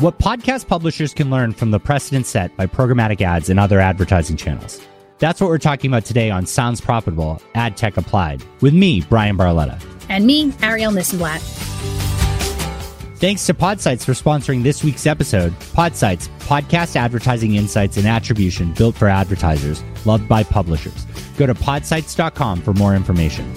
what podcast publishers can learn from the precedent set by programmatic ads and other advertising channels. That's what we're talking about today on Sounds Profitable Ad Tech Applied with me, Bryan Barletta. And me, Arielle Nissenblatt. Thanks to Podsights for sponsoring this week's episode. Podsights, podcast advertising insights and attribution built for advertisers, loved by publishers. Go to podsights.com for more information.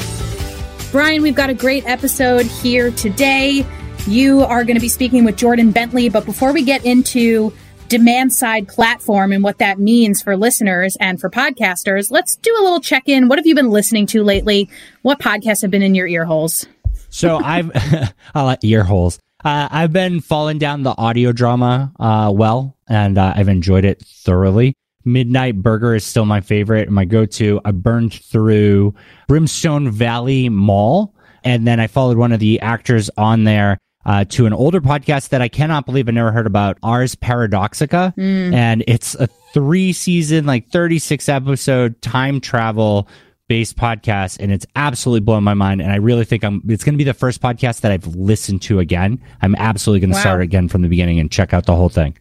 Bryan, we've got a great episode here today. You are going to be speaking with Jordan Bentley, but before we get into demand side platform and what that means for listeners and for podcasters, let's do a little check in. What have you been listening to lately? What podcasts have been in your ear holes? So I've, I like ear holes. Uh, I've been falling down the audio drama uh, well, and uh, I've enjoyed it thoroughly. Midnight Burger is still my favorite, and my go-to. I burned through Brimstone Valley Mall, and then I followed one of the actors on there uh, to an older podcast that I cannot believe I never heard about, Ars Paradoxica, mm. and it's a three-season, like thirty-six episode time travel based podcast and it's absolutely blown my mind and i really think i'm it's going to be the first podcast that i've listened to again. I'm absolutely going to wow. start again from the beginning and check out the whole thing.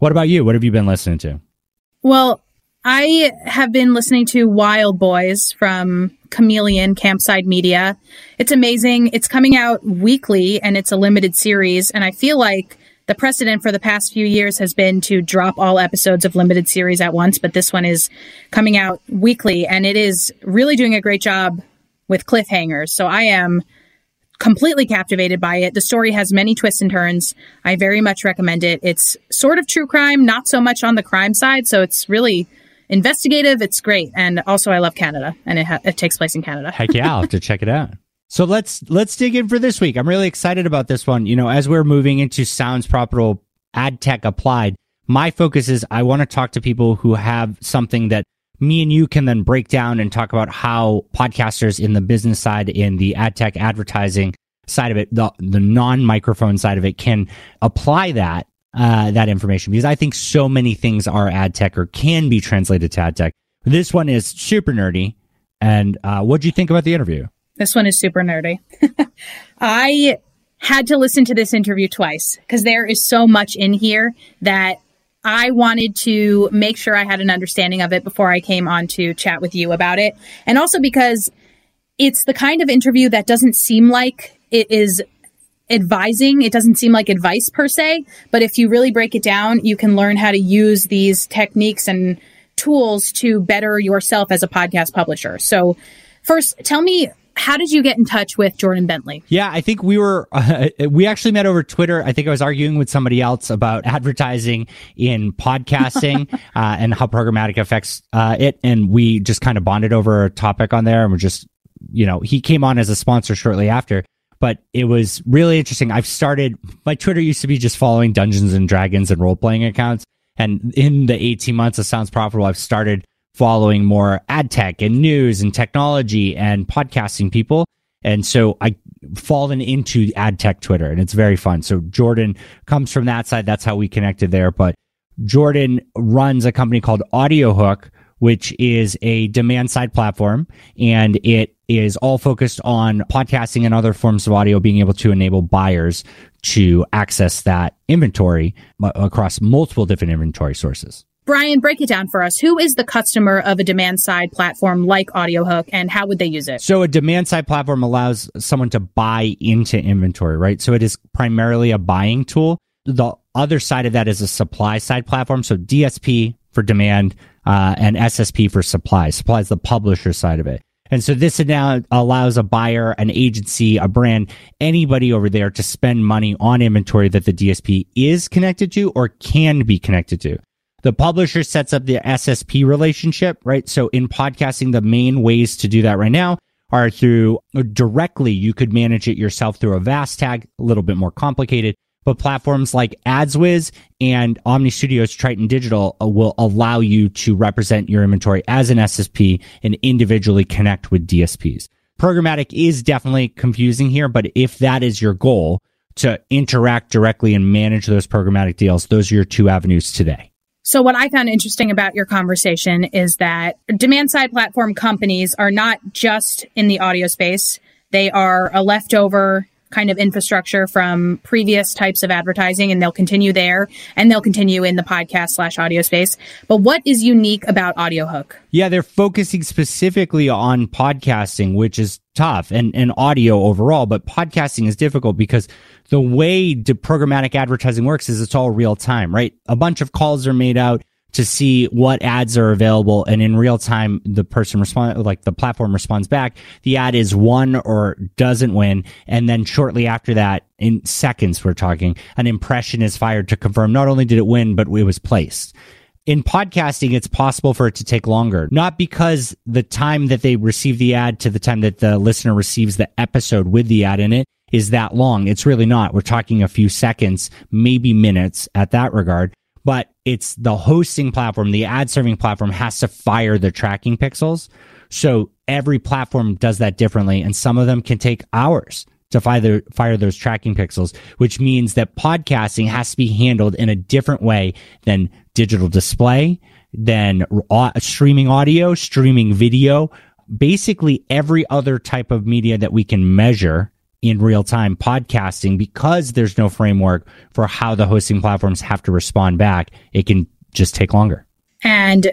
What about you? What have you been listening to? Well i have been listening to wild boys from chameleon campside media it's amazing it's coming out weekly and it's a limited series and i feel like the precedent for the past few years has been to drop all episodes of limited series at once, but this one is coming out weekly and it is really doing a great job with cliffhangers. So I am completely captivated by it. The story has many twists and turns. I very much recommend it. It's sort of true crime, not so much on the crime side. So it's really investigative. It's great. And also, I love Canada and it, ha- it takes place in Canada. Heck yeah, I'll have to check it out. So let's let's dig in for this week. I'm really excited about this one. You know, as we're moving into sounds profitable ad tech applied, my focus is I want to talk to people who have something that me and you can then break down and talk about how podcasters in the business side, in the ad tech advertising side of it, the the non microphone side of it, can apply that uh, that information because I think so many things are ad tech or can be translated to ad tech. This one is super nerdy. And uh, what do you think about the interview? This one is super nerdy. I had to listen to this interview twice because there is so much in here that I wanted to make sure I had an understanding of it before I came on to chat with you about it. And also because it's the kind of interview that doesn't seem like it is advising. It doesn't seem like advice per se, but if you really break it down, you can learn how to use these techniques and tools to better yourself as a podcast publisher. So first, tell me how did you get in touch with Jordan Bentley? Yeah, I think we were, uh, we actually met over Twitter. I think I was arguing with somebody else about advertising in podcasting uh, and how programmatic affects uh, it. And we just kind of bonded over a topic on there and we're just, you know, he came on as a sponsor shortly after. But it was really interesting. I've started, my Twitter used to be just following Dungeons and Dragons and role playing accounts. And in the 18 months of Sounds Profitable, I've started following more ad tech and news and technology and podcasting people. And so I fallen into ad tech Twitter and it's very fun. So Jordan comes from that side. That's how we connected there. But Jordan runs a company called AudioHook, which is a demand side platform and it is all focused on podcasting and other forms of audio being able to enable buyers to access that inventory across multiple different inventory sources. Bryan, break it down for us. Who is the customer of a demand side platform like AudioHook and how would they use it? So a demand side platform allows someone to buy into inventory, right? So it is primarily a buying tool. The other side of that is a supply side platform. So DSP for demand uh, and SSP for supply. Supply is the publisher side of it. And so this now allows a buyer, an agency, a brand, anybody over there to spend money on inventory that the DSP is connected to or can be connected to. The publisher sets up the SSP relationship, right? So in podcasting, the main ways to do that right now are through directly. You could manage it yourself through a VAST tag, a little bit more complicated, but platforms like AdsWizz and Omny Studios Triton Digital uh, will allow you to represent your inventory as an SSP and individually connect with DSPs. Programmatic is definitely confusing here, but if that is your goal to interact directly and manage those programmatic deals, those are your two avenues today. So what I found interesting about your conversation is that demand side platform companies are not just in the audio space. They are a leftover kind of infrastructure from previous types of advertising and they'll continue there and they'll continue in the podcast slash audio space. But what is unique about AudioHook? Yeah, they're focusing specifically on podcasting, which is tough and, and audio overall, but podcasting is difficult because the way programmatic advertising works is it's all real time, right? A bunch of calls are made out to see what ads are available. And in real time, the person respond, like the platform responds back. The ad is won or doesn't win. And then shortly after that, in seconds, we're talking, an impression is fired to confirm not only did it win, but it was placed. In podcasting, it's possible for it to take longer, not because the time that they receive the ad to the time that the listener receives the episode with the ad in it is that long. It's really not. We're talking a few seconds, maybe minutes at that regard but it's the hosting platform, the ad serving platform has to fire the tracking pixels. So every platform does that differently. And some of them can take hours to fire, fire those tracking pixels, which means that podcasting has to be handled in a different way than digital display, than streaming audio, streaming video, basically every other type of media that we can measure in real time podcasting because there's no framework for how the hosting platforms have to respond back. It can just take longer. And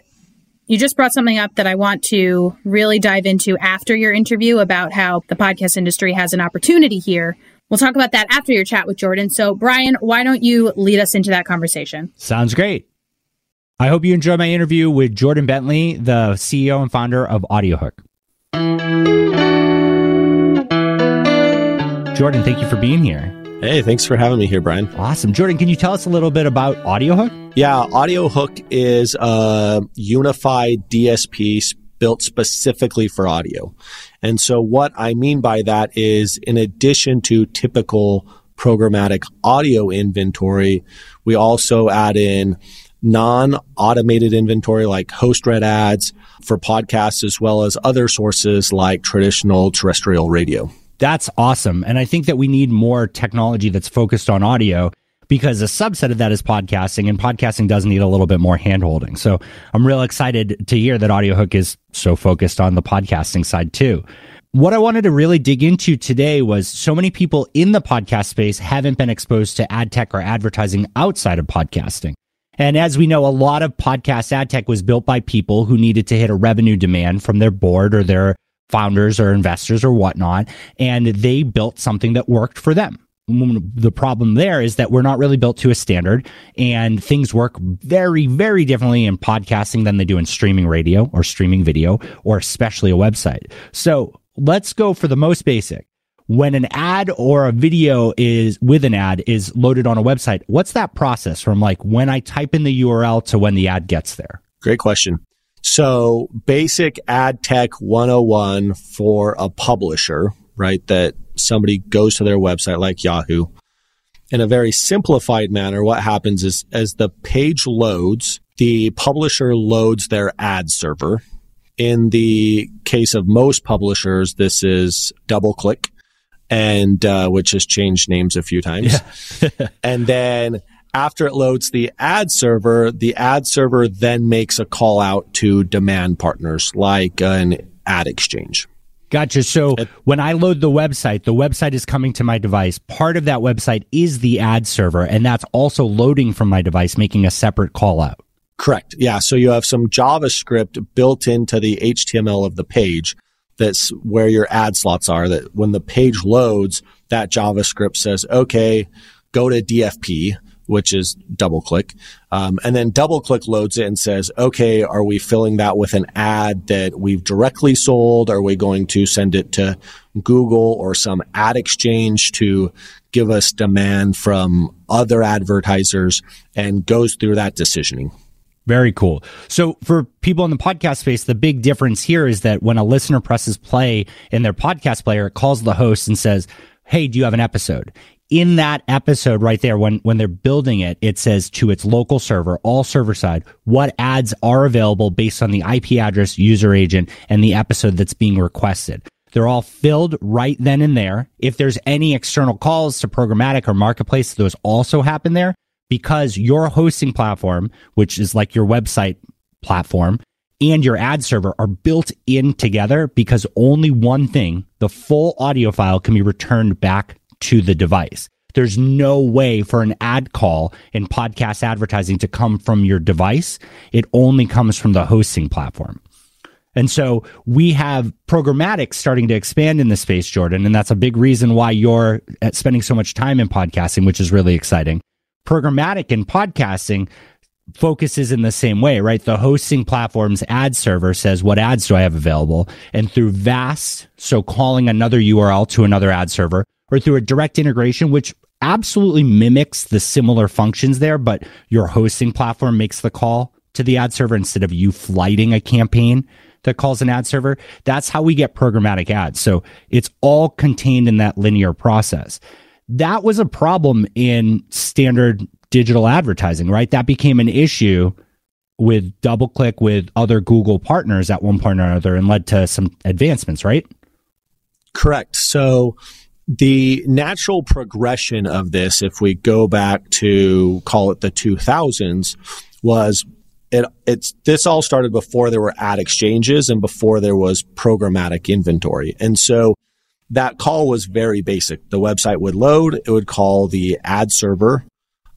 you just brought something up that I want to really dive into after your interview about how the podcast industry has an opportunity here. We'll talk about that after your chat with Jordan. So, Bryan, why don't you lead us into that conversation? Sounds great. I hope you enjoy my interview with Jordan Bentley, the CEO and founder of AudioHook. Jordan, thank you for being here. Hey, thanks for having me here, Bryan. Awesome. Jordan, can you tell us a little bit about AudioHook? Yeah, AudioHook is a unified DSP built specifically for audio. And so what I mean by that is in addition to typical programmatic audio inventory, we also add in non-automated inventory like host read ads for podcasts as well as other sources like traditional terrestrial radio. That's awesome. And I think that we need more technology that's focused on audio because a subset of that is podcasting and podcasting does need a little bit more handholding. So I'm real excited to hear that AudioHook is so focused on the podcasting side too. What I wanted to really dig into today was so many people in the podcast space haven't been exposed to ad tech or advertising outside of podcasting. And as we know, a lot of podcast ad tech was built by people who needed to hit a revenue demand from their board or their founders or investors or whatnot, and they built something that worked for them. Mm, the problem there is that we're not really built to a standard and things work very, very differently in podcasting than they do in streaming radio or streaming video or especially a website. So let's go for the most basic. When an ad or a video is with an ad is loaded on a website, what's that process from like when I type in the URL to when the ad gets there? Great question. So basic ad tech 101 for a publisher, right? That somebody goes to their website like Yahoo. In a very simplified manner, what happens is as the page loads, the publisher loads their ad server. In the case of most publishers, this is DoubleClick and uh, which has changed names a few times. Yeah. and then after it loads the ad server, the ad server then makes a call out to demand partners like an ad exchange. Gotcha. So when I load the website, the website is coming to my device. Part of that website is the ad server, and that's also loading from my device, making a separate call out. Correct. Yeah. So you have some JavaScript built into the HTML of the page. That's where your ad slots are. That when the page loads, that JavaScript says, okay, go to DFP which is DoubleClick. Um, and then double click loads it and says, okay, are we filling that with an ad that we've directly sold? Are we going to send it to Google or some ad exchange to give us demand from other advertisers and goes through that decisioning? Very cool. So for people in the podcast space, the big difference here is that when a listener presses play in their podcast player, it calls the host and says, Hey, do you have an episode? In that episode right there, when, when they're building it, it says to its local server, all server side, what ads are available based on the IP address, user agent, and the episode that's being requested. They're all filled right then and there. If there's any external calls to programmatic or marketplace, those also happen there because your hosting platform, which is like your website platform, and your ad server are built in together because only one thing, the full audio file can be returned back to the device. There's no way for an ad call in podcast advertising to come from your device. It only comes from the hosting platform. And so we have programmatic starting to expand in the space, Jordan. And that's a big reason why you're uh, spending so much time in podcasting, which is really exciting. Programmatic in podcasting focuses in the same way, right? The hosting platform's ad server says, what ads do I have available? And through VAST, so calling another URL to another ad server, or through a direct integration, which absolutely mimics the similar functions there, but your hosting platform makes the call to the ad server instead of you flighting a campaign that calls an ad server. That's how we get programmatic ads. So it's all contained in that linear process. That was a problem in standard digital advertising, right? That became an issue with DoubleClick with other Google partners at one point or another and led to some advancements, right? Correct. So the natural progression of this, if we go back to call it the 2000s, was it, it's this all started before there were ad exchanges and before there was programmatic inventory. And so that call was very basic. The website would load, it would call the ad server.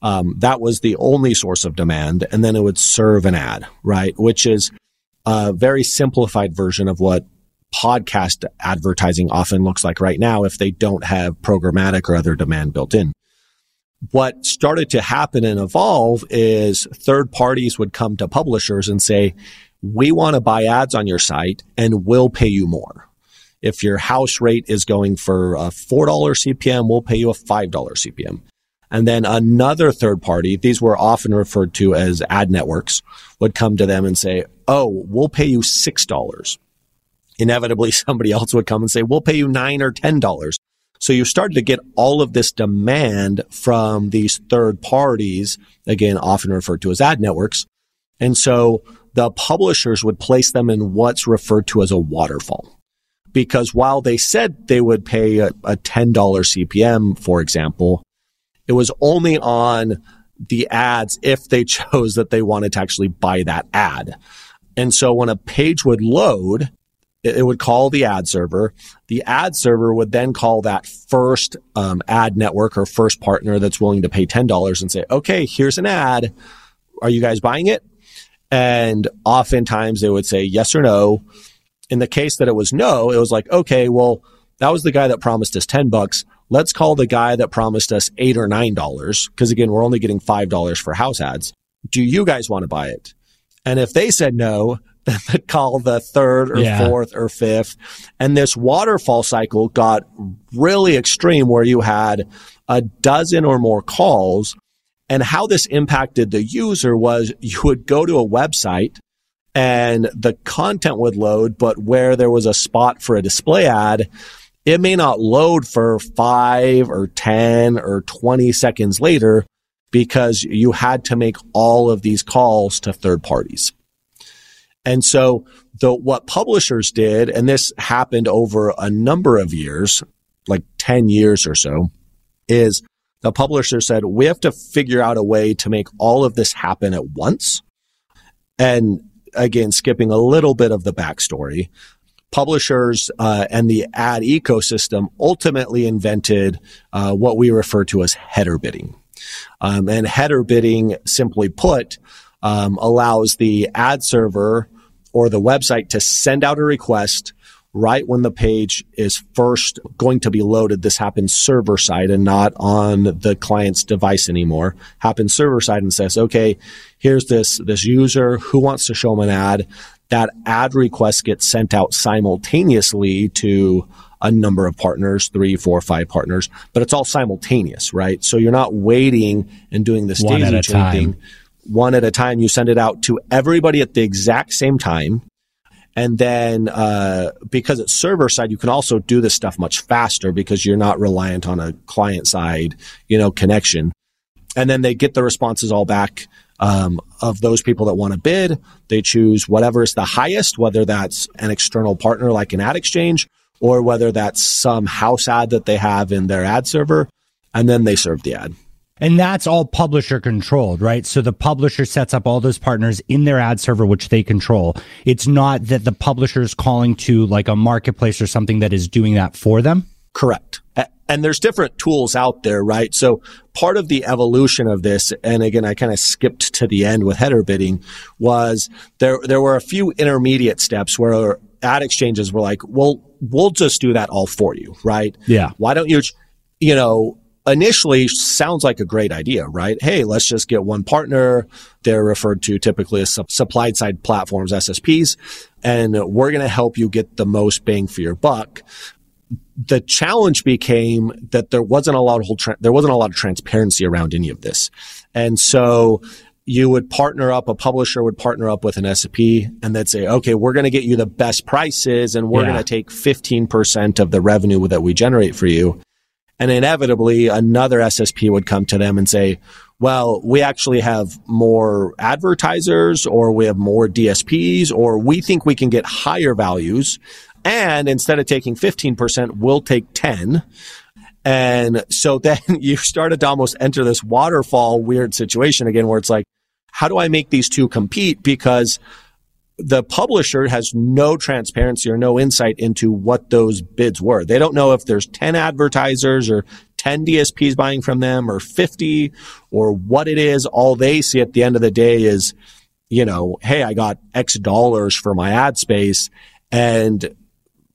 Um, that was the only source of demand, and then it would serve an ad, right? Which is a very simplified version of what podcast advertising often looks like right now if they don't have programmatic or other demand built in. What started to happen and evolve is third parties would come to publishers and say, we want to buy ads on your site and we'll pay you more. If your house rate is going for a $4 CPM, we'll pay you a $5 CPM. And then another third party, these were often referred to as ad networks, would come to them and say, Oh, we'll pay you $6 inevitably somebody else would come and say, we'll pay you nine or ten dollars. So you started to get all of this demand from these third parties, again, often referred to as ad networks. And so the publishers would place them in what's referred to as a waterfall. Because while they said they would pay a, a $10 CPM, for example, it was only on the ads if they chose that they wanted to actually buy that ad. And so when a page would load, it would call the ad server. The ad server would then call that first um, ad network or first partner that's willing to pay $10 and say, okay, here's an ad. Are you guys buying it? And oftentimes they would say yes or no. In the case that it was no, it was like, okay, well, that was the guy that promised us 10 bucks. Let's call the guy that promised us eight or nine dollars. Cause again, we're only getting $5 for house ads. Do you guys want to buy it? And if they said no, then call the third or yeah. fourth or fifth. And this waterfall cycle got really extreme where you had a dozen or more calls. And how this impacted the user was you would go to a website and the content would load, but where there was a spot for a display ad, it may not load for five or 10 or 20 seconds later because you had to make all of these calls to third parties. And so the, what publishers did, and this happened over a number of years, like 10 years or so, is the publisher said, we have to figure out a way to make all of this happen at once. And again, skipping a little bit of the backstory, publishers uh, and the ad ecosystem ultimately invented uh, what we refer to as header bidding. Um, and header bidding, simply put, um, allows the ad server or the website to send out a request right when the page is first going to be loaded. This happens server side and not on the client's device anymore. Happens server side and says, okay, here's this, this user who wants to show them an ad. That ad request gets sent out simultaneously to a number of partners, three, four, five partners, but it's all simultaneous, right? So you're not waiting and doing this One daisy chain thing one at a time. You send it out to everybody at the exact same time. And then, uh, because it's server side, you can also do this stuff much faster because you're not reliant on a client side, you know, connection. And then they get the responses all back um, of those people that want to bid. They choose whatever is the highest, whether that's an external partner like an ad exchange or whether that's some house ad that they have in their ad server. And then they serve the ad. And that's all publisher controlled, right? So the publisher sets up all those partners in their ad server, which they control. It's not that the publisher is calling to like a marketplace or something that is doing that for them. Correct. and there's different tools out there, right? So part of the evolution of this, and again, I kind of skipped to the end with header bidding was there, there were a few intermediate steps where ad exchanges were like, well, we'll just do that all for you, right? Yeah. Why don't you, you know, initially sounds like a great idea, right? Hey, let's just get one partner. They're referred to typically as supply side platforms, SSPs, and we're going to help you get the most bang for your buck the challenge became that there wasn't a lot of tra- there wasn't a lot of transparency around any of this, and so you would partner up a publisher would partner up with an SSP and they'd say, okay, we're going to get you the best prices and we're yeah. going to take 15% of the revenue that we generate for you. And inevitably another SSP would come to them and say, well, we actually have more advertisers or we have more DSPs or we think we can get higher values and instead of taking 15%, we'll take 10. And so then you started to almost enter this waterfall weird situation again, where it's like, how do I make these two compete? Because the publisher has no transparency or no insight into what those bids were. They don't know if there's 10 advertisers or 10 DSPs buying from them or 50 or what it is. All they see at the end of the day is, you know, hey, I got X dollars for my ad space. And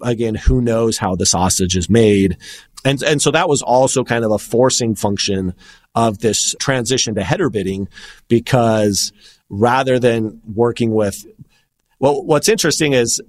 again, who knows how the sausage is made. And, and so that was also kind of a forcing function of this transition to header bidding because rather than working with, well, what's interesting is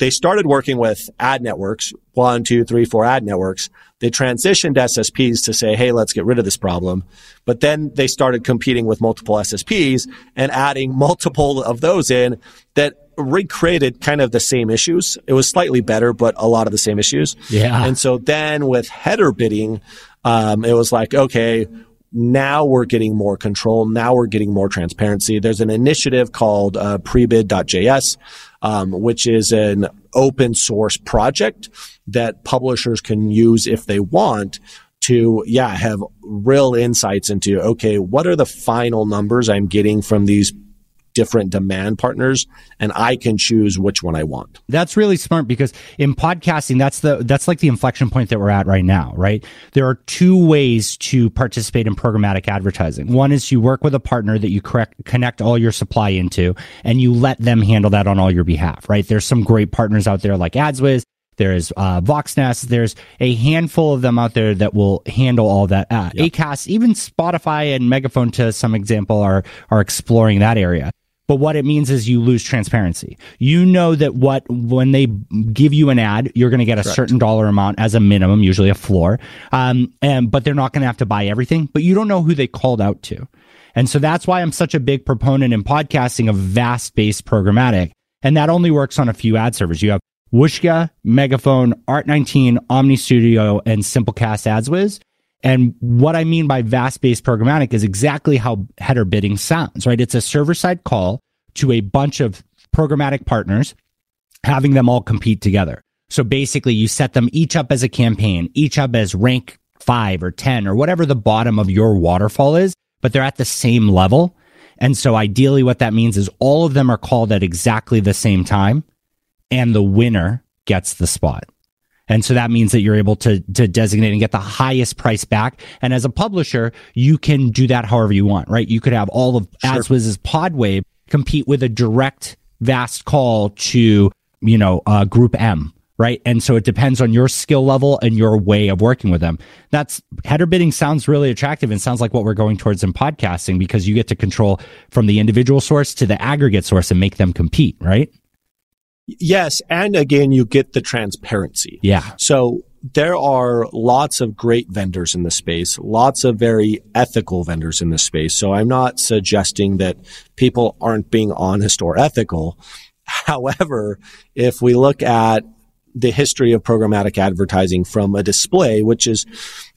they started working with ad networks, one, two, three, four ad networks. They transitioned SSPs to say, Hey, let's get rid of this problem. But then they started competing with multiple SSPs and adding multiple of those in that recreated kind of the same issues. It was slightly better, but a lot of the same issues. Yeah. And so then with header bidding, um, it was like, okay, now we're getting more control. Now we're getting more transparency. There's an initiative called uh, prebid.js, um, which is an open source project that publishers can use if they want to, yeah, have real insights into, okay, what are the final numbers I'm getting from these different demand partners and I can choose which one I want. That's really smart because in podcasting that's the that's like the inflection point that we're at right now, right? There are two ways to participate in programmatic advertising. One is you work with a partner that you correct, connect all your supply into and you let them handle that on all your behalf, right? There's some great partners out there like AdsWizz there's uh, Voxnest. There's a handful of them out there that will handle all that. Uh, yep. Acast, even Spotify and Megaphone, to some example, are are exploring that area. But what it means is you lose transparency. You know that what, when they give you an ad, you're going to get a Correct. certain dollar amount as a minimum, usually a floor. Um, and, but they're not going to have to buy everything, but you don't know who they called out to. And so that's why I'm such a big proponent in podcasting of VAST based programmatic. And that only works on a few ad servers. You have Whooshkaa, Megaphone, Art19, Omny Studio, and Simplecast AdsWizz. And what I mean by VAST based programmatic is exactly how header bidding sounds, right? It's a server side call to a bunch of programmatic partners, having them all compete together. So basically you set them each up as a campaign, each up as rank five or 10 or whatever the bottom of your waterfall is, but they're at the same level. And so ideally what that means is all of them are called at exactly the same time and the winner gets the spot. And so that means that you're able to, to designate and get the highest price back. And as a publisher, you can do that however you want, right? You could have all of sure. AdsWizz's Podwave compete with a direct vast call to, you know, uh, group M, right? And so it depends on your skill level and your way of working with them. That's header bidding sounds really attractive and sounds like what we're going towards in podcasting because you get to control from the individual source to the aggregate source and make them compete, right? Yes. And again, you get the transparency. Yeah. So there are lots of great vendors in the space, lots of very ethical vendors in the space. So I'm not suggesting that people aren't being honest or ethical. However, if we look at the history of programmatic advertising from a display, which is,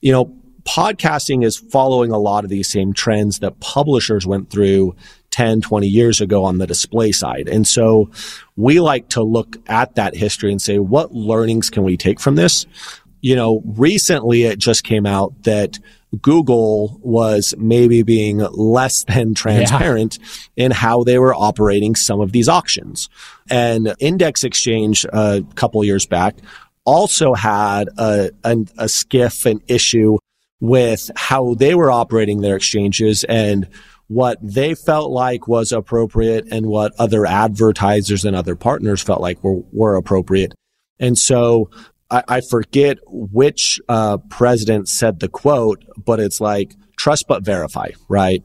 you know, podcasting is following a lot of these same trends that publishers went through 10, 20 years ago on the display side. And so we like to look at that history and say, what learnings can we take from this? You know, recently it just came out that Google was maybe being less than transparent yeah. in how they were operating some of these auctions. And Index Exchange a couple years back also had a, a, a skiff, an issue with how they were operating their exchanges and what they felt like was appropriate and what other advertisers and other partners felt like were, were appropriate. And so I, I forget which uh, president said the quote, but it's like trust but verify, right?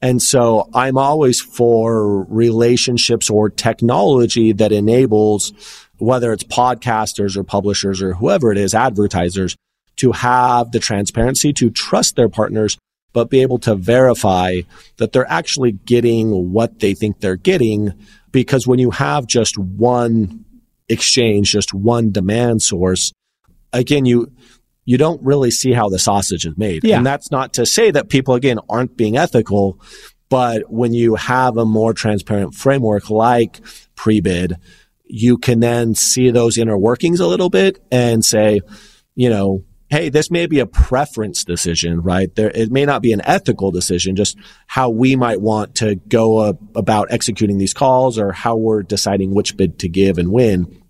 And so I'm always for relationships or technology that enables whether it's podcasters or publishers or whoever it is, advertisers, to have the transparency to trust their partners, but be able to verify that they're actually getting what they think they're getting. Because when you have just one exchange, just one demand source, again, you, you don't really see how the sausage is made. Yeah. And that's not to say that people, again, aren't being ethical. But when you have a more transparent framework like pre-bid, you can then see those inner workings a little bit and say, you know, hey, this may be a preference decision, right? There, it may not be an ethical decision, just how we might want to go uh, about executing these calls or how we're deciding which bid to give and when.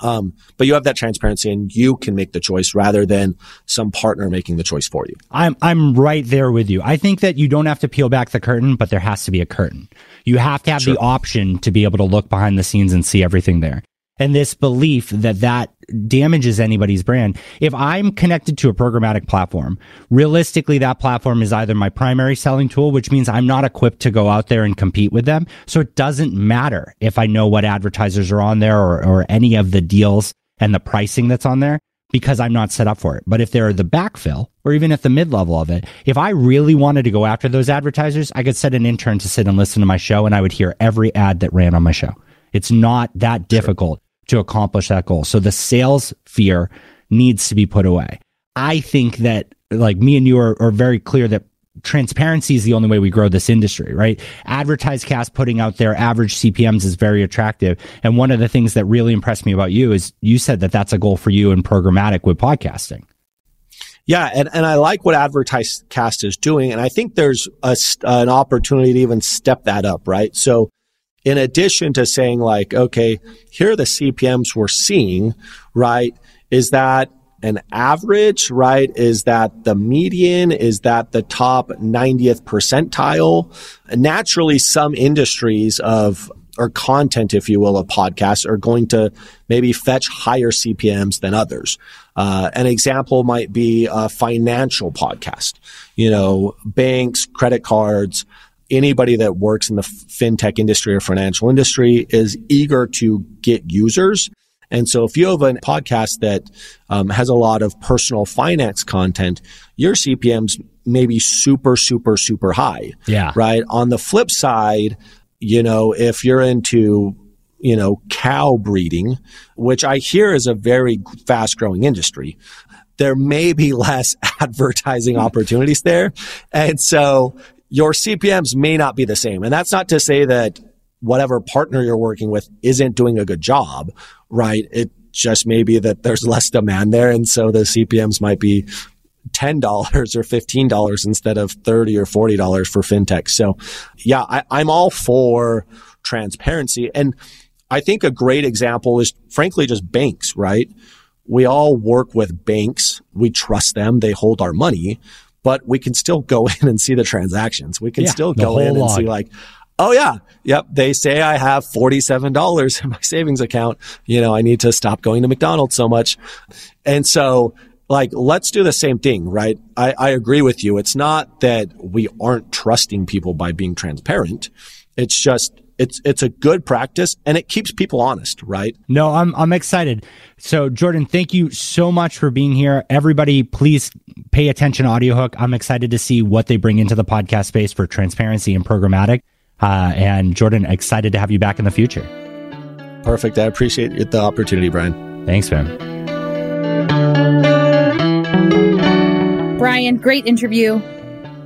Um, but you have that transparency and you can make the choice rather than some partner making the choice for you. I'm I'm right there with you. I think that you don't have to peel back the curtain, but there has to be a curtain. You have to have Sure. the option to be able to look behind the scenes and see everything there. And this belief that that damages anybody's brand. If I'm connected to a programmatic platform, realistically, that platform is either my primary selling tool, which means I'm not equipped to go out there and compete with them. So it doesn't matter if I know what advertisers are on there or, or any of the deals and the pricing that's on there because I'm not set up for it. But if they're the backfill or even at the mid level of it, if I really wanted to go after those advertisers, I could set an intern to sit and listen to my show and I would hear every ad that ran on my show. It's not that difficult to accomplish that goal. So the sales fear needs to be put away. I think that like me and you are, are very clear that transparency is the only way we grow this industry, right? AdvertiseCast putting out their average CPMs is very attractive. And one of the things that really impressed me about you is you said that that's a goal for you in programmatic with podcasting. Yeah, and, and I like what AdvertiseCast is doing, and I think there's a, an opportunity to even step that up, right? So, in addition to saying like, okay, here are the CPMS we're seeing, right? Is that an average, right? Is that the median? Is that the top 90th percentile? Naturally, some industries of or content, if you will, of podcasts are going to maybe fetch higher CPMs than others. Uh, an example might be a financial podcast. You know, banks, credit cards, anybody that works in the fintech industry or financial industry is eager to get users. And so if you have a podcast that um, has a lot of personal finance content, your CPMs may be super, super, super high. Yeah. Right. On the flip side, you know, if you're into, you know, cow breeding, which I hear is a very fast growing industry, there may be less advertising opportunities there. And so your CPMs may not be the same. And that's not to say that whatever partner you're working with isn't doing a good job, right? It just may be that there's less demand there. And so the CPMs might be $10 or $15 instead of 30 or $40 for fintech. So yeah, I, I'm all for transparency. And I think a great example is frankly just banks, right? We all work with banks. We trust them. They hold our money, but we can still go in and see the transactions. We can Yeah, still go in and log. see like, oh yeah, yep. They say I have $47 in my savings account. You know, I need to stop going to McDonald's so much. And so like, let's do the same thing, right? I, I agree with you. It's not that we aren't trusting people by being transparent. It's just, it's, it's a good practice and it keeps people honest, right? No, I'm I'm excited. So Jordan, thank you so much for being here. Everybody, please pay attention to AudioHook. I'm excited to see what they bring into the podcast space for transparency and programmatic. Uh, and Jordan, excited to have you back in the future. Perfect. I appreciate the opportunity, Bryan. Thanks, man. Bryan, great interview.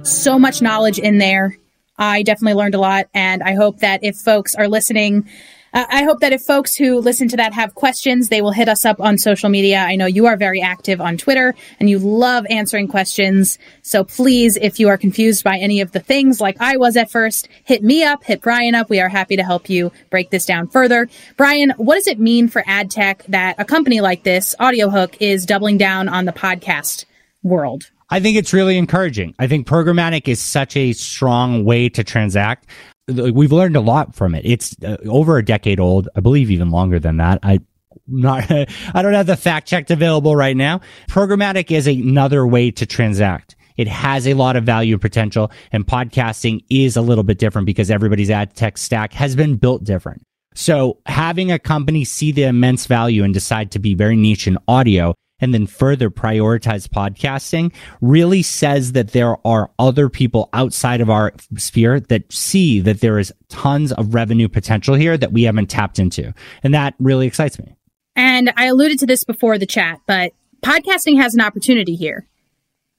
So much knowledge in there. I definitely learned a lot. And I hope that if folks are listening Uh, I hope that if folks who listen to that have questions, they will hit us up on social media. I know you are very active on Twitter and you love answering questions. So please, if you are confused by any of the things like I was at first, hit me up, hit Bryan up. We are happy to help you break this down further. Bryan, what does it mean for ad tech that a company like this, Audiohook, is doubling down on the podcast world? I think it's really encouraging. I think programmatic is such a strong way to transact we've learned a lot from it. It's uh, over a decade old, I believe even longer than that. I not I don't have the fact checked available right now. Programmatic is another way to transact. It has a lot of value potential and podcasting is a little bit different because everybody's ad tech stack has been built different. So having a company see the immense value and decide to be very niche in audio and then further prioritize podcasting really says that there are other people outside of our sphere that see that there is tons of revenue potential here that we haven't tapped into. And that really excites me. And I alluded to this before the chat, but podcasting has an opportunity here.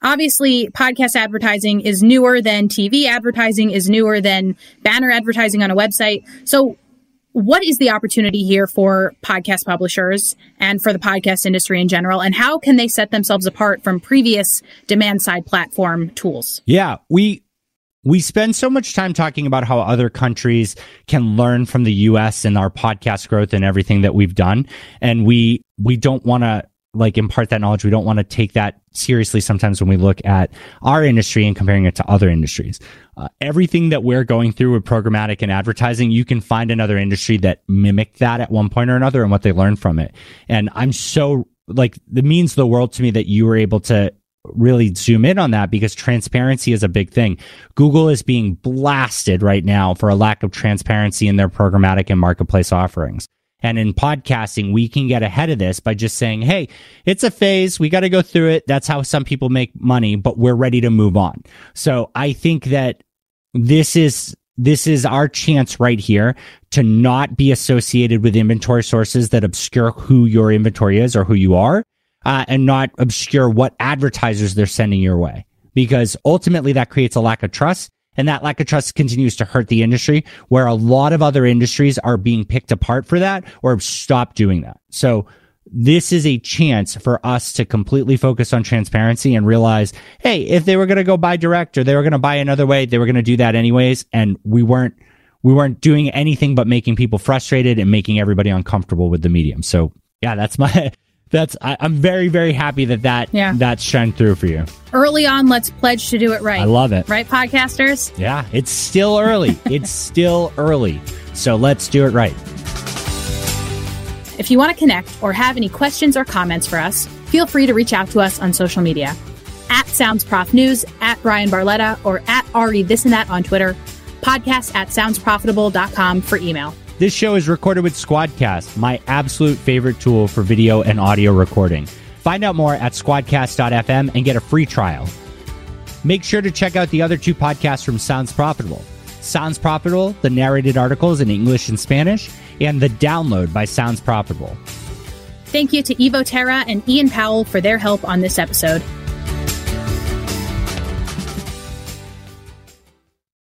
Obviously, podcast advertising is newer than TV advertising, is newer than banner advertising on a website. So what is the opportunity here for podcast publishers and for the podcast industry in general? And how can they set themselves apart from previous demand side platform tools? Yeah, we we spend so much time talking about how other countries can learn from the US and our podcast growth and everything that we've done. And we we don't want to like impart that knowledge. We don't want to take that seriously sometimes when we look at our industry and comparing it to other industries. Uh, everything that we're going through with programmatic and advertising, you can find another industry that mimicked that at one point or another and what they learned from it. And I'm so like, it means the world to me that you were able to really zoom in on that because transparency is a big thing. Google is being blasted right now for a lack of transparency in their programmatic and marketplace offerings. And in podcasting, we can get ahead of this by just saying, Hey, it's a phase. We got to go through it. That's how some people make money, but we're ready to move on. So I think that this is, this is our chance right here to not be associated with inventory sources that obscure who your inventory is or who you are, uh, and not obscure what advertisers they're sending your way. Because ultimately that creates a lack of trust and that lack of trust continues to hurt the industry where a lot of other industries are being picked apart for that or have stopped doing that. So this is a chance for us to completely focus on transparency and realize, hey, if they were going to go buy direct or they were going to buy another way, they were going to do that anyways. And we weren't, we weren't doing anything but making people frustrated and making everybody uncomfortable with the medium. So yeah, that's my, that's I, am very very happy that that yeah. that's shined through for you. Early on, let's pledge to do it right. I love it. Right, podcasters? Yeah, it's still early. it's still early. So let's do it right. If you want to connect or have any questions or comments for us, feel free to reach out to us on social media at Sounds Prof News, at Bryan Barletta, or at Ari This and That on Twitter, podcast at soundsprofitable.com for email. This show is recorded with Squadcast, my absolute favorite tool for video and audio recording. Find out more at squadcast.fm and get a free trial. Make sure to check out the other two podcasts from Sounds Profitable. Sounds Profitable, the narrated articles in English and Spanish, and The Download by Sounds Profitable. Thank you to Evo Terra and Ian Powell for their help on this episode.